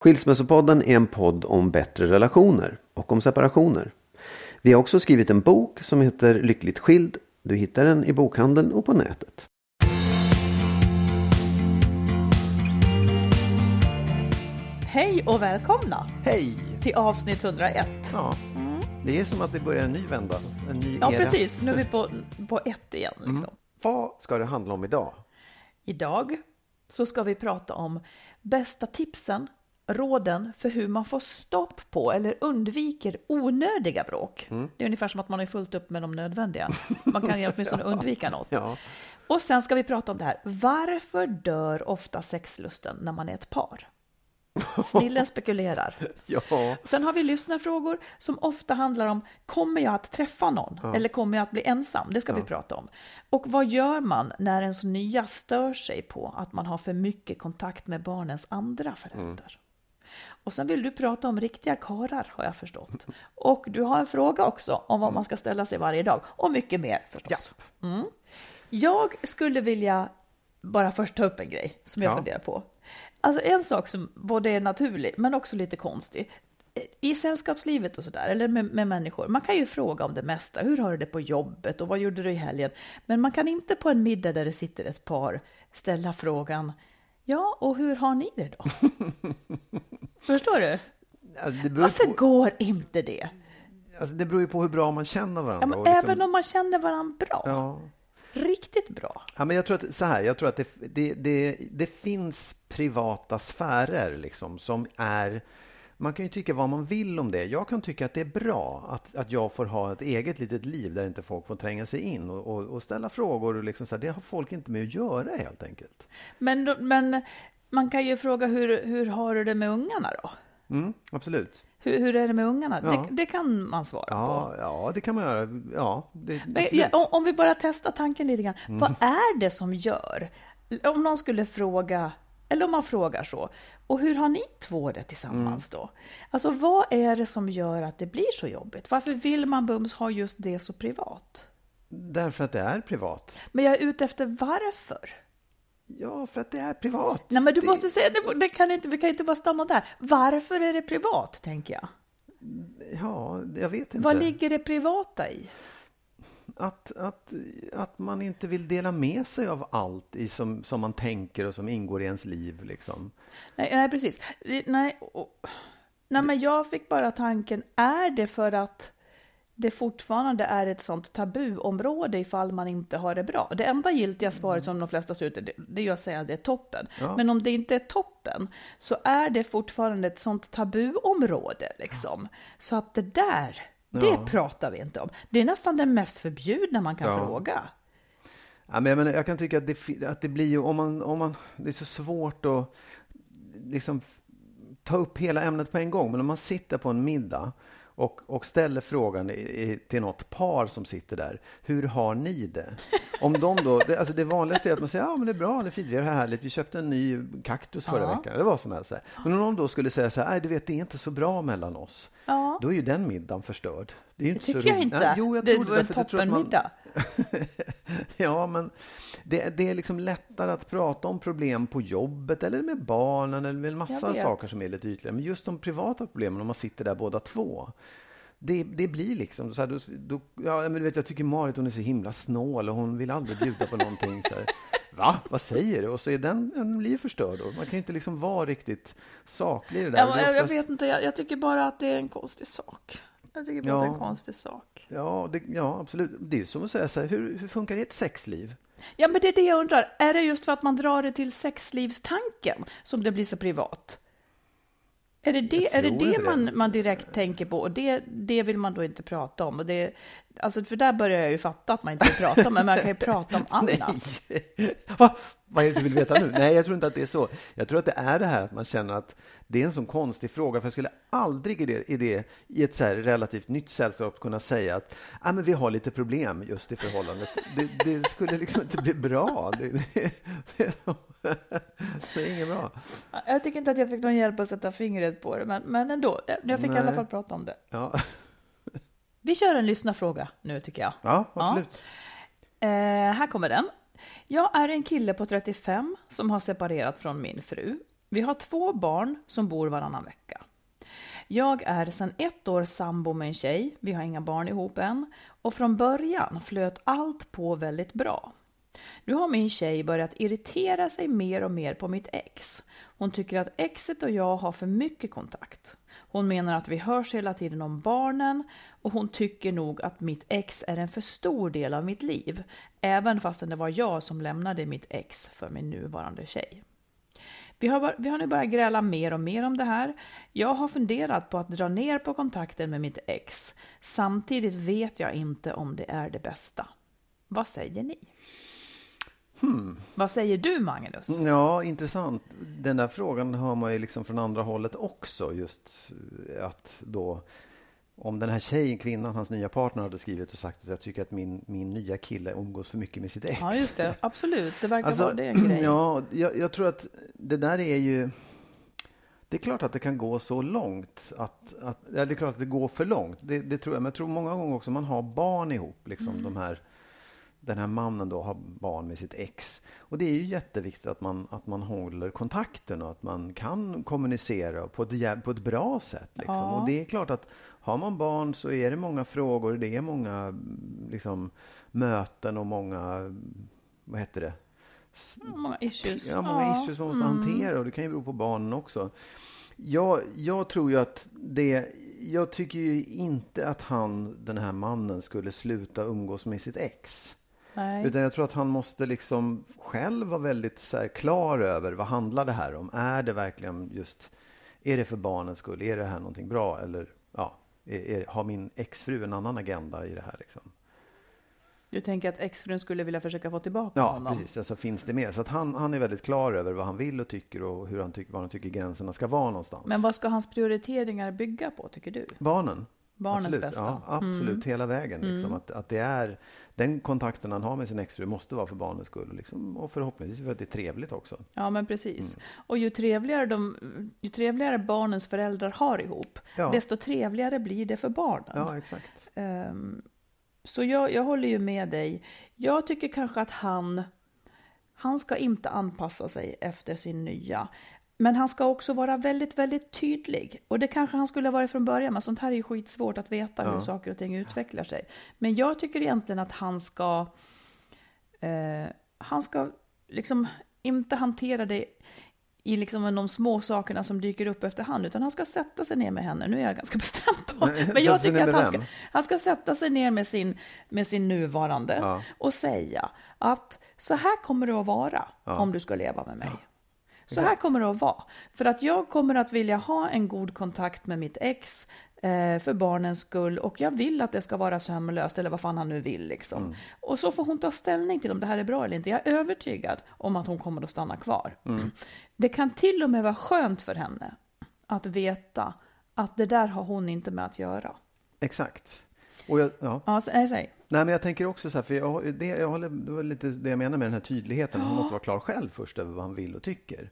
Skilsmässopodden är en podd om bättre relationer och om separationer. Vi har också skrivit en bok som heter Lyckligt skild. Du hittar den i bokhandeln och på nätet. Hej och välkomna Hej! till avsnitt 101. Ja, det är som att det börjar en ny vända. En ny Ja, era. precis. Nu är vi på, på ett igen. Liksom. Mm. Vad ska det handla om idag? Idag så ska vi prata om bästa tipsen, råden för hur man får stopp på eller undviker onödiga bråk. Mm. Det är ungefär som att man har fullt upp med de nödvändiga. Man kan ju åtminstone undvika något. Ja, Och sen ska vi prata om det här. Varför dör ofta sexlusten när man är ett par? Snillen spekulerar. ja. Sen har vi lyssnarfrågor som ofta handlar om kommer jag att träffa någon eller kommer jag att bli ensam? Det ska vi prata om. Och vad gör man när ens nya stör sig på att man har för mycket kontakt med barnens andra föräldrar? Och sen vill du prata om riktiga karar har jag förstått. Och du har en fråga också om vad man ska ställa sig varje dag och mycket mer förstås. Mm. Jag skulle vilja bara först ta upp en grej som jag Ja. funderar på. Alltså en sak som både är naturlig men också lite konstig. I sällskapslivet och sådär, eller med, med människor, man kan ju fråga om det mesta. Hur har du det på jobbet och vad gjorde du i helgen? Men man kan inte på en middag där det sitter ett par ställa frågan, ja, och hur har ni det då? Förstår du? Beror, Varför på, går inte det? alltså, det beror ju på hur bra man känner varandra. Ja, liksom- Även om man känner varandra bra, Ja. riktigt bra. Ja, men jag tror att, så här, jag tror att det, det, det, det finns privata sfärer liksom, som är... Man kan ju tycka vad man vill om det. Jag kan tycka att det är bra att, att jag får ha ett eget litet liv där inte folk får tränga sig in och, och, och ställa frågor. Och liksom så här, det har folk inte med att göra helt enkelt. Men, men man kan ju fråga hur, hur har du det med ungarna då? Mm, absolut. Hur, hur är det med ungarna? Ja. Det, det kan man svara Ja, på. ja, det kan man göra. Ja, det, Men, ja, om, om vi bara testar tanken lite grann. Mm. Vad är det som gör, om någon skulle fråga, eller om man frågar så, och hur har ni två det tillsammans Mm. då? Alltså vad är det som gör att det blir så jobbigt? Varför vill man bums ha just det så privat? Därför att det är privat. Men jag är ute efter varför. Ja, för att det är privat. Nej men du det, måste säga, det, det kan inte, vi kan inte bara stanna där. Varför är det privat, tänker jag? Ja, jag vet inte. Vad ligger det privata i? Att, att, att man inte vill dela med sig av allt i som, som man tänker och som ingår i ens liv. Liksom. Nej, nej precis. Nej, och, nej, men jag fick bara tanken, är det för att det fortfarande är ett sånt tabuområde ifall man inte har det bra? Det enda giltiga svaret som de flesta slutar, det, det är att säga att det är toppen. Ja. Men om det inte är toppen, så är det fortfarande ett sånt tabuområde liksom. Så att det där, det Ja. pratar vi inte om. Det är nästan det mest förbjudna man kan Ja. fråga. Ja, men jag, menar, jag kan tycka att det, att det blir ju, om man, om man, det är så svårt att liksom ta upp hela ämnet på en gång. Men om man sitter på en middag och, och ställer frågan i, i, till något par som sitter där. Hur har ni det? Om de då, det, alltså det vanligaste är att man säger ja men det är bra, det är fint, vi har det härligt, vi köpte en ny kaktus förra ja. veckan, eller vad som helst. Men om de då skulle säga så här, nej du vet det är inte så bra mellan oss. Ja. Då är ju den middagen förstörd. Det, är det tycker jag inte. Nej, jo, jag det var en toppenmiddag. ja, men det, det, är liksom lättare att prata om problem på jobbet eller med barnen eller med en massa saker som är lite ytligare. Men just de privata problemen, om man sitter där båda två. Det, det blir liksom så här, då, då, ja, men du vet, jag tycker Marit hon är så himla snål och hon vill aldrig bjuda på någonting. Så här. Va? Vad säger du? Och så är den, den blir förstörd. Då. Man kan inte liksom vara riktigt saklig i det där. Ja, jag, jag vet inte, jag, jag, tycker bara att det är en konstig sak. Jag tycker bara ja. det är en konstig sak. Ja, det, ja absolut. Det är som att säga så här, hur, hur funkar ert sexliv? Ja, men det är det jag undrar. Är det just för att man drar det till sexlivstanken som det blir så privat? Är det det, är det, det man, man direkt tänker på? Och det, det vill man då inte prata om. Och det, alltså för där börjar jag ju fatta att man inte vill prata om, men man kan ju prata om annat. Nej. Va? Vad är det du vill veta nu? Nej, jag tror inte att det är så. Jag tror att det är det här att man känner att det är en sån konstig fråga, för jag skulle aldrig i, det, i, det, i ett så relativt nytt sällskap kunna säga att ah, men vi har lite problem just i förhållandet. Det, det skulle liksom inte bli bra. Det, det, är inget bra. Jag tycker inte att jag fick någon hjälp att sätta fingret på det, men, men ändå. Jag fick Nej. i alla fall prata om det. Ja. Vi kör en lyssnarfråga nu, tycker jag. Ja, absolut. Ja. Eh, här kommer den. Jag är en kille på 35 som har separerat från min fru. Vi har två barn som bor varannan vecka. Jag är sedan ett år sambo med en tjej, vi har inga barn ihop än, och från början flöt allt på väldigt bra. Nu har min tjej börjat irritera sig mer och mer på mitt ex. Hon tycker att exet och jag har för mycket kontakt. Hon menar att vi hörs hela tiden om barnen och hon tycker nog att mitt ex är en för stor del av mitt liv, även fastän det var jag som lämnade mitt ex för min nuvarande tjej. Vi har, vi har nu börjat gräla mer och mer om det här. Jag har funderat på att dra ner på kontakten med mitt ex. Samtidigt vet jag inte om det är det bästa. Vad säger ni? Hmm. Vad säger du, Magnus? Ja, intressant. Den där frågan hör man ju liksom från andra hållet också. Just att då om den här tjejen, kvinnan, hans nya partner hade skrivit och sagt att jag tycker att min, min nya kille umgås för mycket med sitt ex. Ja, just det. Absolut. Det verkar alltså, vara det en grej. Ja, jag, jag, tror att det där är ju... Det är klart att det kan gå så långt. Att, att, ja, det är klart att det går för långt. Det, det tror jag. Men jag tror många gånger också man har barn ihop. Liksom, mm. de här, den här mannen då har barn med sitt ex. Och det är ju jätteviktigt att man, att man håller kontakten och att man kan kommunicera på ett, på ett bra sätt. Liksom. Ja. Och det är klart att har man barn så är det många frågor, det är många liksom, möten och många, vad heter det? Många issues. Ja, många ja. issues man måste mm. hantera och det kan ju bero på barnen också. Jag, jag tror ju att det, jag tycker ju inte att han, den här mannen, skulle sluta umgås med sitt ex. Nej. Utan jag tror att han måste liksom själv vara väldigt så klar över vad handlar det här om? Är det verkligen just, är det för barnens skull? Är det här någonting bra? Eller ja, är, har min exfru en annan agenda i det här? Liksom? Du tänker att exfrun skulle vilja försöka få tillbaka ja, honom? Ja, precis. Alltså finns det med. Så att han, han är väldigt klar över vad han vill och tycker och hur han tycker, var han tycker gränserna ska vara någonstans. Men vad ska hans prioriteringar bygga på, tycker du? Barnen. Barnens absolut. bästa. Ja, absolut, mm. hela vägen. Liksom. Mm. Att, att det är, den kontakten han har med sin exfru måste vara för barnens skull. Liksom, och förhoppningsvis för att det är trevligt också. Ja, men precis. Mm. Och ju trevligare, de, ju trevligare barnens föräldrar har ihop, ja. desto trevligare blir det för barnen. Ja, exakt. Um, så jag, jag håller ju med dig. Jag tycker kanske att han, han ska inte anpassa sig efter sin nya. Men han ska också vara väldigt, väldigt tydlig. Och det kanske han skulle ha varit från början, men sånt här är ju skitsvårt att veta ja. hur saker och ting utvecklar sig. Men jag tycker egentligen att han ska, eh, han ska liksom inte hantera det i liksom de små sakerna som dyker upp efterhand, utan han ska sätta sig ner med henne. Nu är jag ganska bestämd på, men jag tycker att han ska, han ska sätta sig ner med sin, med sin nuvarande ja. och säga att så här kommer det att vara ja. om du ska leva med mig. Så här kommer det att vara. För att jag kommer att vilja ha en god kontakt med mitt ex eh, för barnens skull och jag vill att det ska vara sömlöst eller vad fan han nu vill liksom. Mm. Och så får hon ta ställning till om det här är bra eller inte. Jag är övertygad om att hon kommer att stanna kvar. Mm. Det kan till och med vara skönt för henne att veta att det där har hon inte med att göra. Exakt. Och jag, ja. Ja, så, säg. Nej, men jag tänker också så här, för jag, det, jag håller, det var lite det jag menar med den här tydligheten. Han måste vara klar själv först över vad han vill och tycker.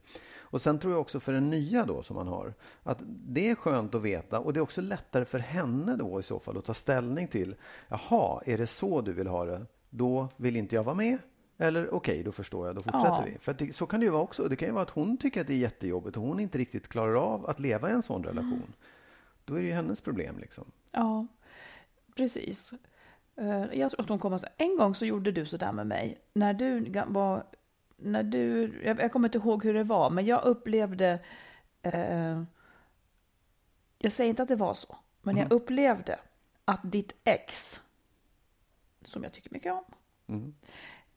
Och sen tror jag också för den nya då som man har, att det är skönt att veta och det är också lättare för henne då i så fall att ta ställning till, jaha, är det så du vill ha det? Då vill inte jag vara med. Eller okej, okay, då förstår jag, då fortsätter Ja. vi. För det, så kan det ju vara också. Det kan ju vara att hon tycker att det är jättejobbigt och hon inte riktigt klarar av att leva i en sån relation. Då är det ju hennes problem liksom. Ja, precis. Eh, Jag tror att hon kommer säga, en gång så gjorde du så där med mig. När du var, när du, jag, jag kommer inte ihåg hur det var, men jag upplevde, eh, jag säger inte att det var så, men jag upplevde att ditt ex, som jag tycker mycket om,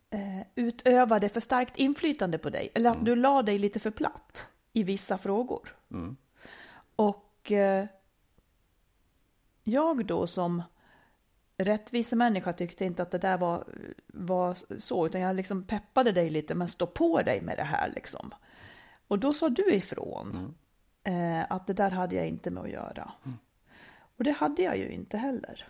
eh, utövade för starkt inflytande på dig, eller att du la dig lite för platt i vissa frågor. Och eh, jag då som rättvisemänniska tyckte inte att det där var, var så, utan jag liksom peppade dig lite, men stå på dig med det här liksom. Och då sa du ifrån eh, att det där hade jag inte med att göra. Och det hade jag ju inte heller.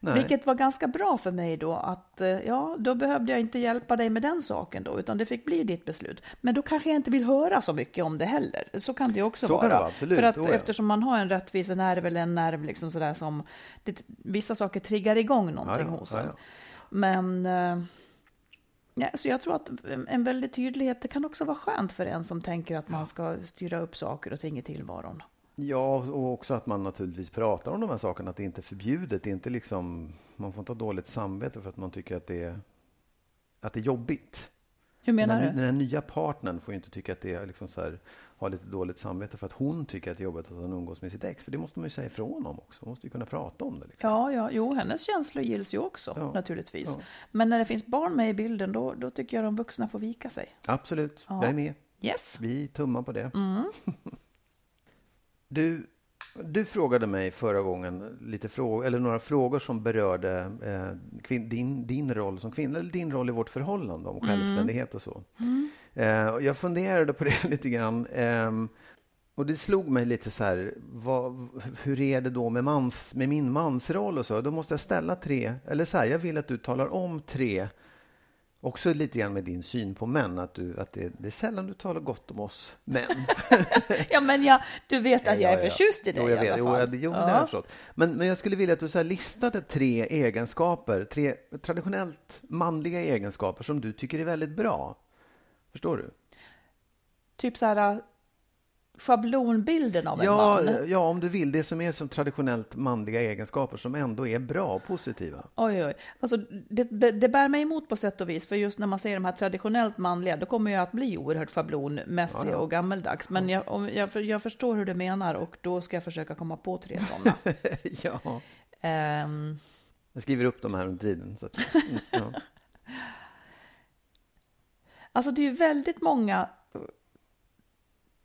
Nej. Vilket var ganska bra för mig då att eh, ja, då behövde jag inte hjälpa dig med den saken då, utan det fick bli ditt beslut. Men då kanske jag inte vill höra så mycket om det heller. Så kan det också Så vara. vara. För att Oh ja. eftersom man har en rättvisenerv eller en nerv liksom sådär som det, vissa saker triggar igång någonting Ja, ja, hos en. Men eh, ja, så jag tror att en väldig tydlighet, det kan också vara skönt för en som tänker att man ska styra upp saker och ting i tillvaron. Ja, och också att man naturligtvis pratar om de här sakerna, att det inte är förbjudet. Det är inte liksom, man får inte ha dåligt samvete för att man tycker att det är, att det är jobbigt. Hur menar den, här, du? den här nya partnern får ju inte tycka att det är liksom så här, ha lite dåligt samvete för att hon tycker att det är jobbigt att han umgås med sitt ex. För det måste man ju säga ifrån om också. Man måste ju kunna prata om det. Liksom. Ja, ja, jo, hennes känslor gills ju också Ja, naturligtvis. ja. Men när det finns barn med i bilden, då, då tycker jag de vuxna får vika sig. Absolut, Ja. jag är med. Yes. Vi tummar på det. Mm. Du, du frågade mig förra gången lite frågor, eller några frågor som berörde eh, kvin, din, din roll som kvinna, eller din roll i vårt förhållande om självständighet och så. Eh, och jag funderade på det lite grann. ehm, och det slog mig lite så här, vad, hur är det då med, mans, med min mansroll och så? Då måste jag ställa tre, eller så här, jag vill att du talar om tre Också lite grann med din syn på män, att, du, att det, det är sällan du talar gott om oss män. Ja, men jag, du vet att Ja, jag ja, är ja. förtjust i dig jo, jag i vet. alla Jo, fall. jag, jo, det har jag förstått. Men, men jag skulle vilja att du så här listade tre egenskaper, tre traditionellt manliga egenskaper som du tycker är väldigt bra. Förstår du? Typ så här schablonbilden av en Ja, man. ja, om du vill. Det som är som traditionellt manliga egenskaper som ändå är bra och positiva. Oj, oj. Alltså, det, det bär mig emot på sätt och vis, för just när man säger de här traditionellt manliga, då kommer jag att bli oerhört schablonmässig Ja, ja. och gammeldags. Men jag, om, jag, jag förstår hur du menar och då ska jag försöka komma på tre sådana. ja. Ehm, Jag skriver upp dem här under tiden. Så att, ja. alltså det är ju väldigt många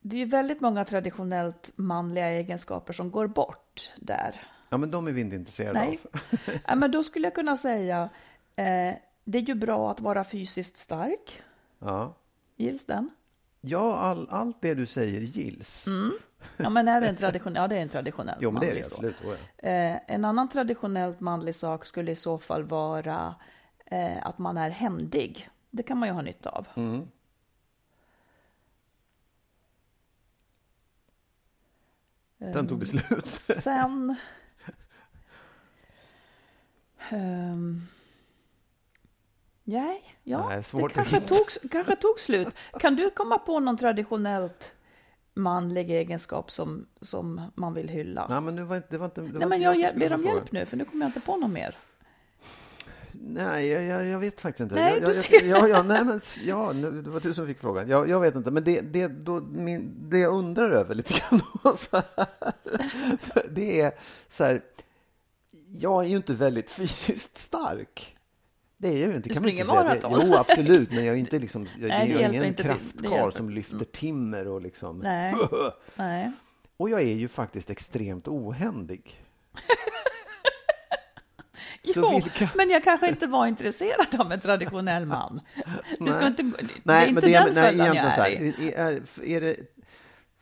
det är ju väldigt många traditionellt manliga egenskaper som går bort där. ja, men de är vi inte intresserade Nej. av. Ja, men då skulle jag kunna säga, eh, det är ju bra att vara fysiskt stark. Ja, Gills den? ja all, allt det du säger gills. Ja, men är det en traditionell? Ja, det är en traditionell Jo, men det är det absolut. Oh, ja. Eh, en annan traditionellt manlig sak skulle i så fall vara eh, att man är händig. Det kan man ju ha nytta av. Mm. Den tog det slut. Sen... Ehm, nej, ja, Nej, det kanske tog, kanske tog slut. Kan du komma på någon traditionellt manlig egenskap som, som man vill hylla? Nej, men nu var inte, det var inte, det var Nej, inte men jag, jag ber om hjälp nu, för nu kommer jag inte på någon mer. Nej, jag, jag, jag vet faktiskt inte. Nej, jag, du jag, ser. ja, nej, men, ja, nu- det var du som fick frågan. Jag, jag vet inte, men det, det, då, min, det jag undrar över lite grann så här, det är så här, jag är ju inte väldigt fysiskt stark. Det är jag ju inte. Du kan springer maraton. jo, absolut, men jag är inte liksom, jag, Nej, det jag är ingen kraftkarl som lyfter timmer och liksom. Nej. Nej. Och jag är ju faktiskt extremt ohändig. jo, vilka... men jag kanske inte var intresserad av en traditionell man. Du ska inte, nej, det är inte det, den nej, jag är i. Är, är det,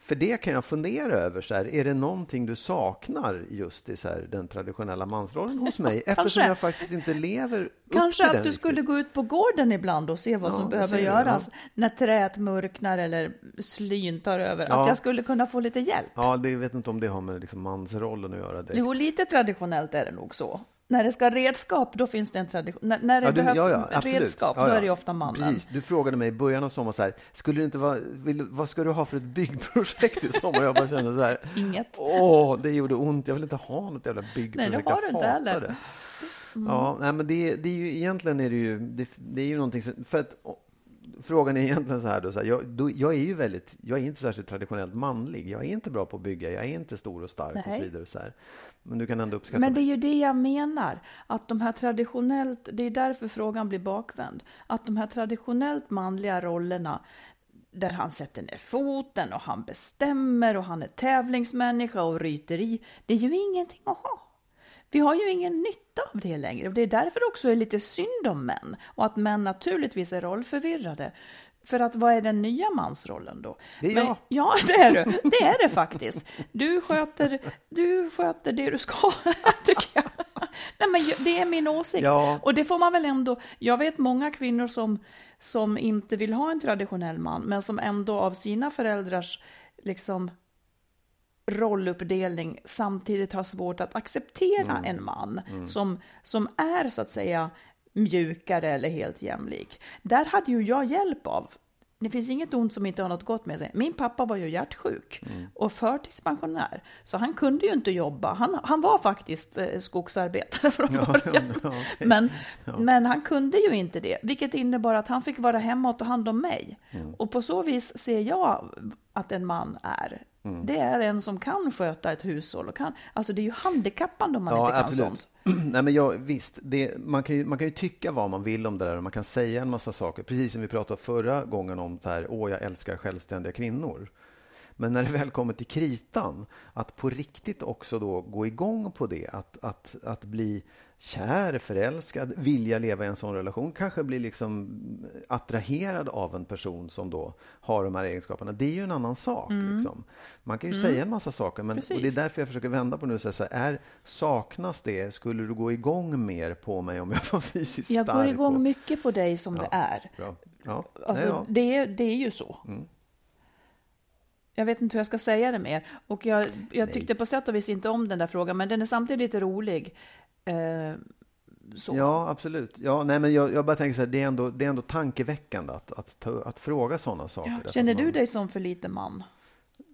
för det kan jag fundera över. Så här, är det någonting du saknar just i så här, den traditionella mansrollen hos mig? Eftersom jag faktiskt inte lever Kanske att du riktigt. skulle gå ut på gården ibland och se vad ja, som behöver göras ja. när träet mörknar eller slyn tar över. Ja. Att jag skulle kunna få lite hjälp. Ja, det jag vet inte om det har med liksom mansrollen att göra. Direkt. Jo, lite traditionellt är det nog så. När det ska redskap, då finns det en tradition. När, när det ja, du, behövs ja, ja, redskap, då är det ofta mannen. Precis. Du frågade mig i början av sommaren, så här, skulle det inte vara, vill, vad ska du ha för ett byggprojekt i sommar? Jag bara kände så här, Inget. Åh, det gjorde ont. Jag vill inte ha något jävla byggprojekt. Nej, det har du inte heller. Det. Mm. Ja, nej, men det, det är ju egentligen är det ju, det, det är ju någonting, för att frågan är egentligen så här, då, så här jag, då, jag, är ju väldigt, jag är inte särskilt traditionellt manlig. Jag är inte bra på att bygga, jag är inte stor och stark Nej. och så vidare. Så här. Men du kan ändå uppskatta Men det är ju det jag menar, att de här traditionellt, det är därför frågan blir bakvänd, att de här traditionellt manliga rollerna, där han sätter ner foten och han bestämmer och han är tävlingsmänniska och ryteri, det är ju ingenting att ha. Vi har ju ingen nytta av det längre och det är därför det också är lite synd om män och att män naturligtvis är rollförvirrade. För att vad är den nya mansrollen då? Det är Men, jag. Ja, det är du. Det är det faktiskt. Du sköter, du sköter det du ska, tycker jag. Nej, men det är min åsikt. Ja. Och det får man väl ändå... Jag vet många kvinnor som, som inte vill ha en traditionell man, men som ändå av sina föräldrars liksom rolluppdelning samtidigt har svårt att acceptera mm. en man mm. som, som är så att säga mjukare eller helt jämlik. Där hade ju jag hjälp av det finns inget ont som inte har något gott med sig. Min pappa var ju hjärtsjuk mm. och förtidspensionär, så han kunde ju inte jobba. Han, han var faktiskt eh, skogsarbetare från början, ja, okay. men, ja. men han kunde ju inte det, vilket innebar att han fick vara hemma och ta hand om mig. Mm. Och på så vis ser jag att en man är. Mm. Det är en som kan sköta ett hushåll. Och kan, alltså det är ju handikappande om man ja, inte kan absolut. sånt. Nej, men jag, visst, det, man, kan ju, man kan ju tycka vad man vill om det där och man kan säga en massa saker. Precis som vi pratade förra gången om så här, åh, jag älskar självständiga kvinnor. Men när det väl kommer till kritan, att på riktigt också då gå igång på det, att, att, att bli kär, förälskad, vilja leva i en sån relation, kanske bli liksom attraherad av en person som då har de här egenskaperna. Det är ju en annan sak. Mm. Liksom. Man kan ju mm. säga en massa saker, men och det är därför jag försöker vända på det och säga är, saknas det? Skulle du gå igång mer på mig om jag var fysiskt jag stark? Jag går igång och... mycket på dig som ja, det är. Bra. Ja. Alltså, ja. Det, det är ju så. Mm. Jag vet inte hur jag ska säga det mer. Och jag, jag tyckte på sätt och vis inte om den där frågan, men den är samtidigt lite rolig. Eh. Ja, absolut. Ja, nej, men jag, jag bara tänker så här, det är ändå, det är ändå tankeväckande att, att, ta, att fråga sådana saker. Ja. Känner du dig som för lite man?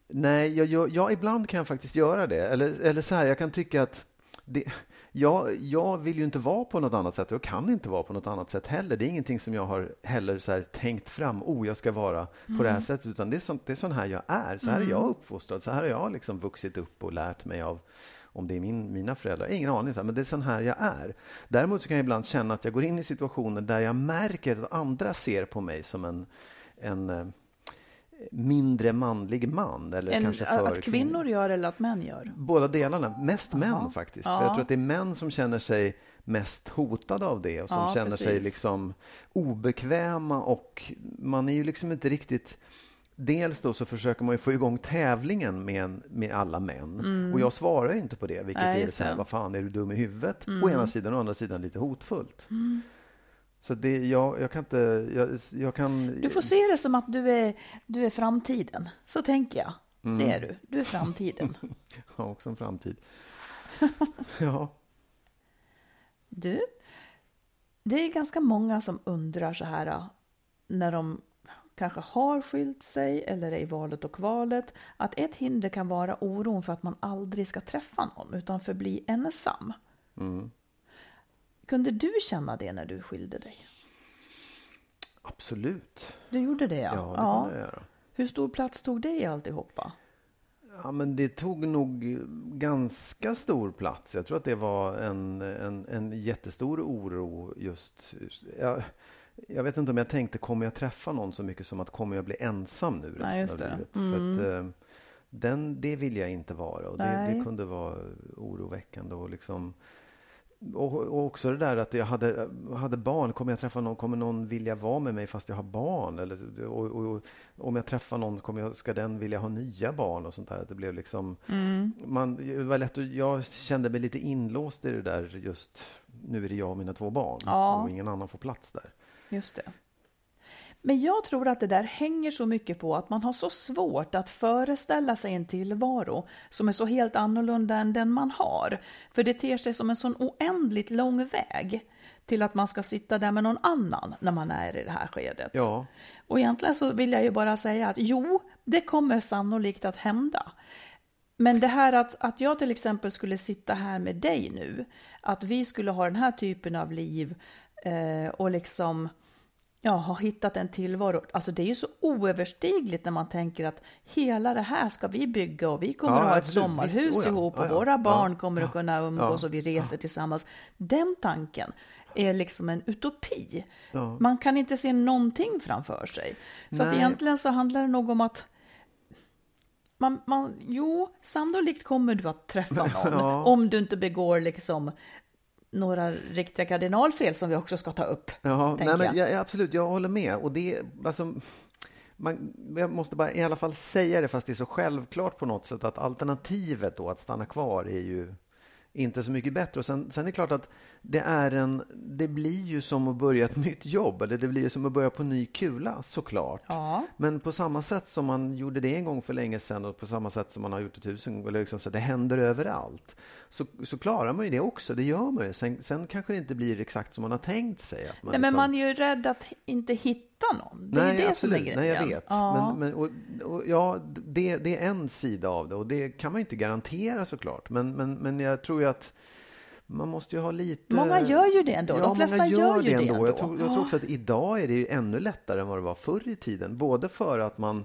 Nej, jag, jag, jag, ibland kan jag faktiskt göra det. Eller, eller så här, jag kan tycka att det, jag, jag vill ju inte vara på något annat sätt och jag kan inte vara på något annat sätt heller. Det är ingenting som jag har heller så här, tänkt fram, oh, jag ska vara mm. på det här mm. sättet, utan det är, sånt, det är sån här jag är. Så här mm. är jag uppfostrad, så här har jag liksom vuxit upp och lärt mig av om det är min, mina föräldrar. Ingen aning, men det är sån här jag är. Däremot så kan jag ibland känna att jag går in i situationer där jag märker att andra ser på mig som en, en eh, mindre manlig man. Eller en, kanske för att kvinnor gör eller att män gör? Båda delarna. Mest Aha. män faktiskt. Ja. För jag tror att det är män som känner sig mest hotade av det och som ja, känner precis. sig liksom obekväma och man är ju liksom inte riktigt dels då så försöker man ju få igång tävlingen med, med alla män. Mm. Och jag svarar inte på det, vilket Nej, är så här, vad fan, är du dum i huvudet? Mm. Å ena sidan, och å andra sidan lite hotfullt. Mm. Så det, jag, jag kan inte, jag, jag, kan... Du får se det som att du är, du är framtiden. Så tänker jag. Mm. Det är du. Du är framtiden. ja, också en framtid. ja. Du, det är ganska många som undrar så här när de kanske har skilt sig eller är i valet och kvalet, att ett hinder kan vara oron för att man aldrig ska träffa någon utan förbli ensam. Mm. Kunde du känna det när du skilde dig? Absolut. Du gjorde det, ja. Ja, det ja. jag göra. Hur stor plats tog det i alltihopa? Ja, men det tog nog ganska stor plats. Jag tror att det var en, en, en jättestor oro just. Jag, jag vet inte om jag tänkte, kommer jag träffa någon så mycket som att kommer jag bli ensam nu resten Nej, av livet? Mm. För att, eh, den, det vill jag inte vara. Och det, det, kunde vara oroväckande. Och, liksom, och, och, också det där att jag hade, hade barn. Kommer jag träffa någon, kommer någon vilja vara med mig fast jag har barn? Eller, och, och om jag träffar någon, kommer jag, ska den vilja ha nya barn? och sånt där. Det blev liksom... Mm. Man, det var lätt jag kände mig lite inlåst i det där just nu är det jag och mina två barn. Ja. Och ingen annan får plats där. Just det. Men jag tror att det där hänger så mycket på att man har så svårt att föreställa sig en tillvaro som är så helt annorlunda än den man har. För det ter sig som en sån oändligt lång väg till att man ska sitta där med någon annan när man är i det här skedet. Ja. Och egentligen så vill jag ju bara säga att jo, det kommer sannolikt att hända. Men det här att, att jag till exempel skulle sitta här med dig nu, att vi skulle ha den här typen av liv eh, och liksom ja, har hittat en tillvaro. Alltså det är ju så oöverstigligt när man tänker att hela det här ska vi bygga och vi kommer ja, att ha ett sommarhus Visst, oh ja. ihop och ja, våra barn kommer att kunna umgås och vi reser tillsammans. Den tanken är liksom en utopi. Man kan inte se någonting framför sig. Så att egentligen så handlar det nog om att man, man, jo, sannolikt kommer du att träffa någon om du inte begår liksom några riktiga kardinalfel som vi också ska ta upp. Ja, nej, men, ja, absolut, jag håller med. Och det, alltså, man, jag måste bara i alla fall säga det, fast det är så självklart på något sätt att alternativet då att stanna kvar är ju inte så mycket bättre. Och sen, sen är det klart att det, är en, det blir ju som att börja ett nytt jobb, eller det blir som att börja på ny kula såklart. Ja. Men på samma sätt som man gjorde det en gång för länge sedan och på samma sätt som man har gjort det tusen gånger, liksom, så det händer överallt, så, så klarar man ju det också. Det gör man ju. Sen, sen kanske det inte blir exakt som man har tänkt sig. Att man Nej, liksom... men man är ju rädd att inte hitta någon. Det Nej, är det absolut. som är Nej, jag vet. Ja. Men, men och, och, ja, det, det är en sida av det och det kan man ju inte garantera såklart. Men, men, men jag tror ju att man måste ju ha lite... Många gör ju det ändå. Ja, De flesta gör, gör det ändå. ändå. Jag, tror, jag tror också att idag är det ju ännu lättare än vad det var förr i tiden. Både för att man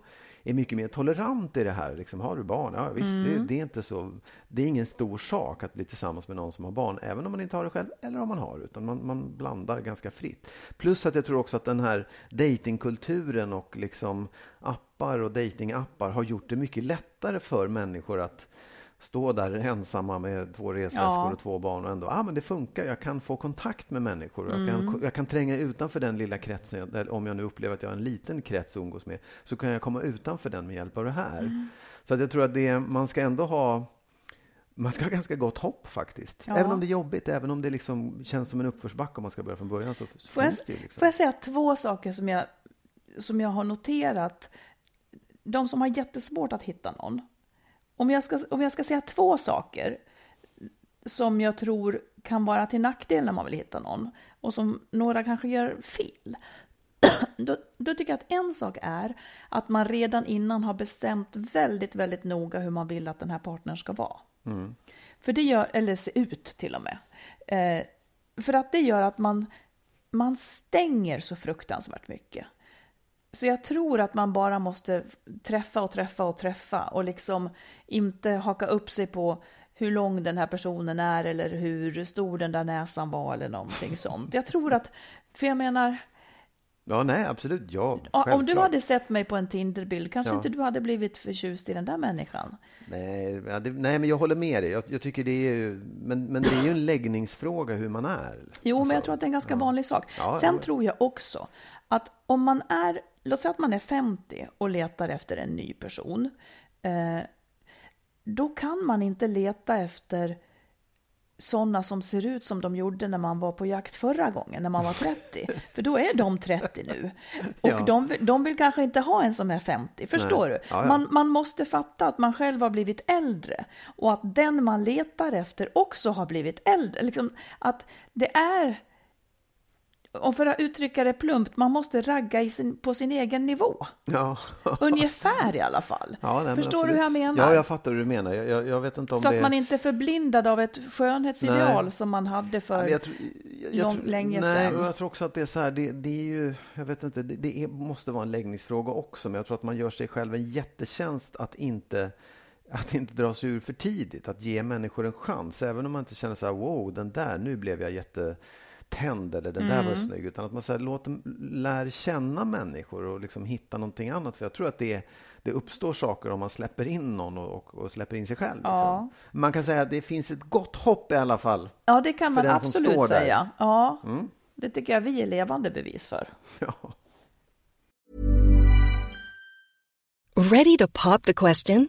är mycket mer tolerant i det här. Liksom, har du barn? Ja, visst, mm. det, det, är inte så, det är ingen stor sak att bli tillsammans med någon som har barn, även om man inte har det själv eller om man har utan man, man blandar ganska fritt. Plus att jag tror också att den här datingkulturen och liksom appar och datingappar har gjort det mycket lättare för människor att stå där ensamma med två resväskor ja. och två barn och ändå, ah, men det funkar, jag kan få kontakt med människor. Mm. Jag, kan, mm. jag kan tränga utanför den lilla kretsen, där, om jag nu upplever att jag har en liten krets att umgås med, så kan jag komma utanför den med hjälp av det här. Mm. Så att jag tror att det, man ska ändå ha man ska ha ganska gott hopp faktiskt. Ja. Även om det är jobbigt, även om det liksom känns som en uppförsbacke om man ska börja från början. Så får, jag, det liksom. får jag säga två saker som jag, som jag har noterat? De som har jättesvårt att hitta någon, om jag, ska, om jag ska säga två saker som jag tror kan vara till nackdel när man vill hitta någon och som några kanske gör fel. Då, då, tycker jag att en sak är att man redan innan har bestämt väldigt, väldigt noga hur man vill att den här partnern ska vara. Mm. För det gör, eller se ut till och med. Eh, för att det gör att man, man stänger så fruktansvärt mycket. Så jag tror att man bara måste träffa och träffa och träffa och liksom inte haka upp sig på hur lång den här personen är eller hur stor den där näsan var eller någonting sånt. Jag tror att, för jag menar... Ja, nej, absolut. Ja, Om du hade sett mig på en Tinderbild, kanske ja. inte du hade blivit förtjust i den där människan. Nej, ja, det, nej men jag håller med dig. Jag, jag, tycker det är ju, men, men det är ju en läggningsfråga hur man är. Jo, men jag tror att det är en ganska vanlig sak. Sen tror jag också att om man är låt säga att man är 50 och letar efter en ny person. Eh, då kan man inte leta efter sådana som ser ut som de gjorde när man var på jakt förra gången, när man var 30. För då är de 30 nu. Och ja. de, de vill kanske inte ha en som är 50, förstår Nej. du? Ja, ja. Man, man måste fatta att man själv har blivit äldre och att den man letar efter också har blivit äldre. Liksom, att det är och för att uttrycka det plumpt, man måste ragga sin, på sin egen nivå. Ja. Ungefär i alla fall. Ja, nej, Förstår du hur jag menar? Ja, jag fattar hur du menar. Jag, jag vet inte om Så det... att man inte är förblindad av ett skönhetsideal nej. som man hade för jag jag, tror, länge nej, sedan. Jag tror också att det är så här, det, det är ju, jag vet inte, det, det är, måste vara en läggningsfråga också, men jag tror att man gör sig själv en jättetjänst att inte att inte dra sig ur för tidigt, att ge människor en chans, även om man inte känner så här, wow, den där, nu blev jag jätte tänd eller den där var snygg. Utan att man så här, låt lär känna människor och liksom hitta någonting annat. För jag tror att det, det uppstår saker om man släpper in någon och, och, och släpper in sig själv. Ja. Liksom. Man kan säga att det finns ett gott hopp i alla fall. Ja, det kan man absolut där. säga. Ja, Mm. det tycker jag vi är levande bevis för. Ja. Ready to pop the question?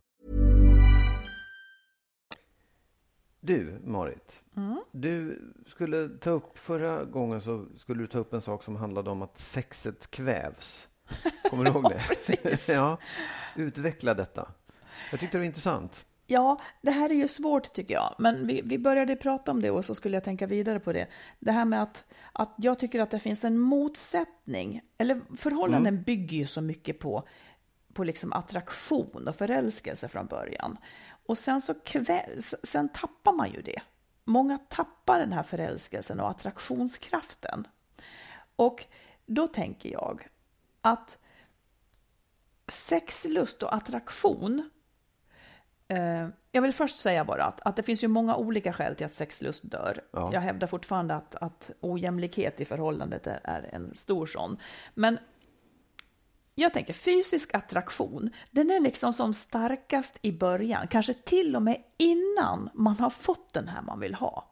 Du, Marit. Du skulle ta upp, förra gången så skulle du ta upp en sak som handlade om att sexet kvävs. Kommer du ihåg det? precis. ja, utveckla detta. Jag tyckte det var intressant. Ja, det här är ju svårt tycker jag, men vi, vi började prata om det och så skulle jag tänka vidare på det. Det här med att, att jag tycker att det finns en motsättning, eller förhållanden bygger ju så mycket på, på liksom attraktion och förälskelse från början. Och sen så sen tappar man ju det. Många tappar den här förälskelsen och attraktionskraften. Och då tänker jag att sexlust och attraktion Eh, Jag vill först säga bara att, att det finns ju många olika skäl till att sexlust dör. Ja. Jag hävdar fortfarande att, att ojämlikhet i förhållandet är, är en stor sån. Men jag tänker fysisk attraktion, den är liksom som starkast i början, kanske till och med innan man har fått den här man vill ha.